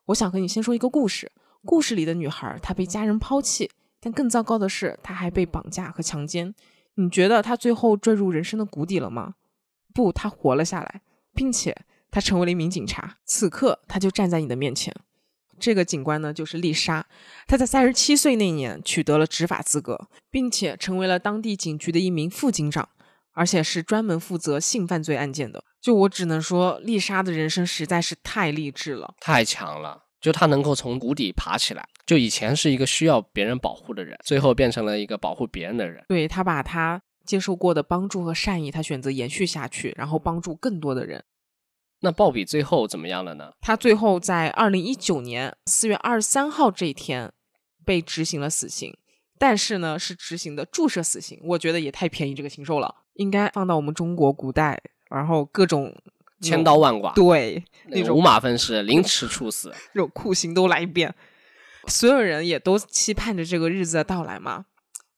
我想和你先说一个故事。故事里的女孩，她被家人抛弃，但更糟糕的是，她还被绑架和强奸。你觉得她最后坠入人生的谷底了吗？不，她活了下来，并且她成为了一名警察。此刻，她就站在你的面前。这个警官呢，就是丽莎。她在三十七岁那年取得了执法资格，并且成为了当地警局的一名副警长，而且是专门负责性犯罪案件的。就我只能说，丽莎的人生实在是太励志了。太强了，就他能够从谷底爬起来。就以前是一个需要别人保护的人，最后变成了一个保护别人的人。对他把他接受过的帮助和善意，他选择延续下去，然后帮助更多的人。那鲍比最后怎么样了呢？他最后在二零一九年四月二十三号这一天被执行了死刑，但是呢是执行的注射死刑，我觉得也太便宜这个禽兽了，应该放到我们中国古代，然后各种千刀万剐，对那种五马分尸，凌迟处死。这种酷刑都来一遍，所有人也都期盼着这个日子的到来嘛。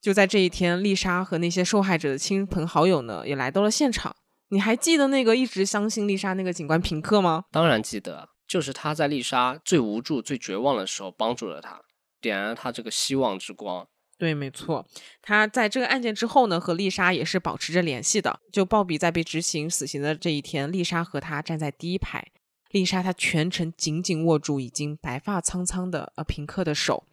就在这一天，丽莎和那些受害者的亲朋好友呢，也来到了现场。你还记得那个一直相信丽莎那个警官平克吗？当然记得，就是他在丽莎最无助、最绝望的时候帮助了她，点燃了她这个希望之光。对，没错，他在这个案件之后呢，和丽莎也是保持着联系的。就鲍比在被执行死刑的这一天，丽莎和他站在第一排。丽莎她全程紧紧握住已经白发苍苍的呃平克的手。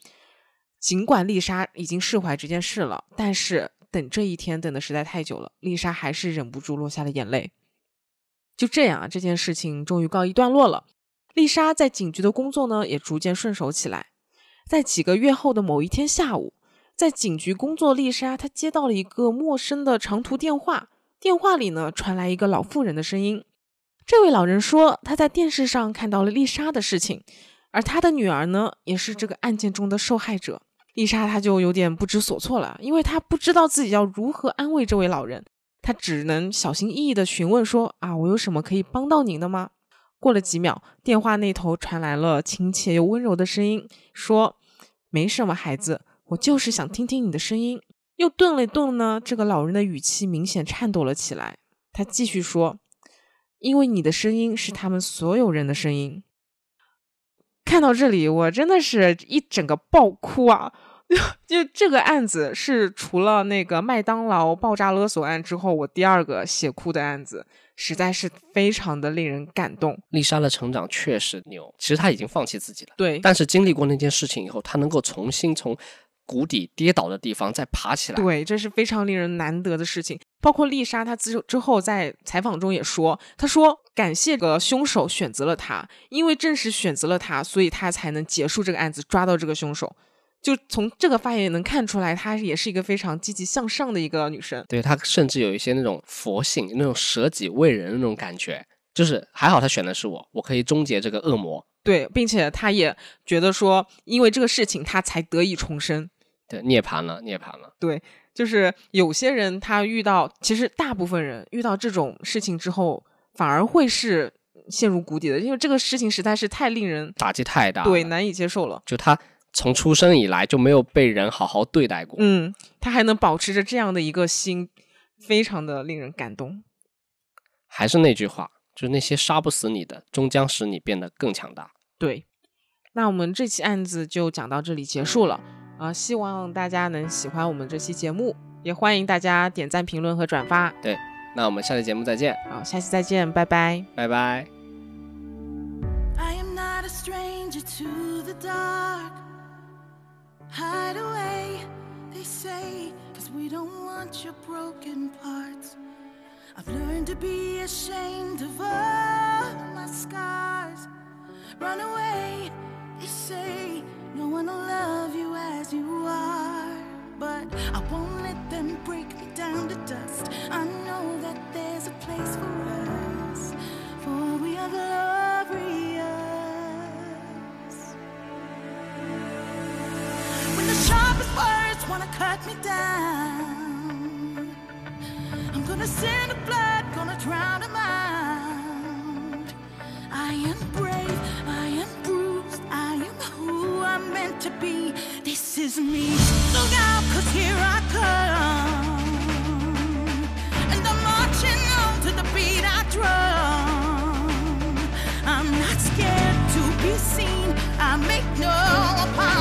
尽管丽莎已经释怀这件事了，但是等这一天等的实在太久了，丽莎还是忍不住落下了眼泪。就这样啊，这件事情终于告一段落了。丽莎在警局的工作呢，也逐渐顺手起来。在几个月后的某一天下午，在警局工作，丽莎她接到了一个陌生的长途电话，电话里呢传来一个老妇人的声音。这位老人说，他在电视上看到了丽莎的事情，而他的女儿呢，也是这个案件中的受害者。丽莎她就有点不知所措了，因为她不知道自己要如何安慰这位老人。她只能小心翼翼地询问说：“啊，我有什么可以帮到您的吗？”过了几秒，电话那头传来了亲切又温柔的声音，说：“没什么，孩子，我就是想听听你的声音。”又顿了顿呢，这个老人的语气明显颤抖了起来。他继续说：“因为你的声音是他们所有人的声音。”看到这里，我真的是一整个爆哭啊！就这个案子是除了那个麦当劳爆炸勒索案之后，我第二个写哭的案子，实在是非常的令人感动。丽莎的成长确实牛，其实她已经放弃自己了，对，但是经历过那件事情以后，她能够重新从谷底跌倒的地方再爬起来，对，这是非常令人难得的事情。包括丽莎，她之之后在采访中也说，她说感谢个凶手选择了她，因为正是选择了她，所以她才能结束这个案子，抓到这个凶手。就从这个发言也能看出来，她也是一个非常积极向上的一个女生。对她甚至有一些那种佛性，那种舍己为人的那种感觉。就是还好她选的是我，我可以终结这个恶魔。对，并且她也觉得说，因为这个事情，她才得以重生。对，涅槃了，涅槃了。对，就是有些人他遇到，其实大部分人遇到这种事情之后，反而会是陷入谷底的，因为这个事情实在是太令人打击太大，对，难以接受了。就他。从出生以来就没有被人好好对待过。嗯，他还能保持着这样的一个心，非常的令人感动。还是那句话，就是那些杀不死你的，终将使你变得更强大。对，那我们这期案子就讲到这里结束了。啊，希望大家能喜欢我们这期节目，也欢迎大家点赞、评论和转发。对，那我们下期节目再见。好，下期再见，拜拜，拜拜。I am not a stranger to the dark. Hide away, they say, cause we don't want your broken parts. I've learned to be ashamed of all my scars. Run away, they say, no one will love you as you are. But I won't let them break me down to dust. I know that there's a place for us, for we are glorious. When the sharpest words wanna cut me down. I'm gonna send the blood, gonna drown them out. I am brave, I'm meant to be. This is me. Look out, cause here I come. And I'm marching on to the beat I drum. I'm not scared to be seen. I make no apologies.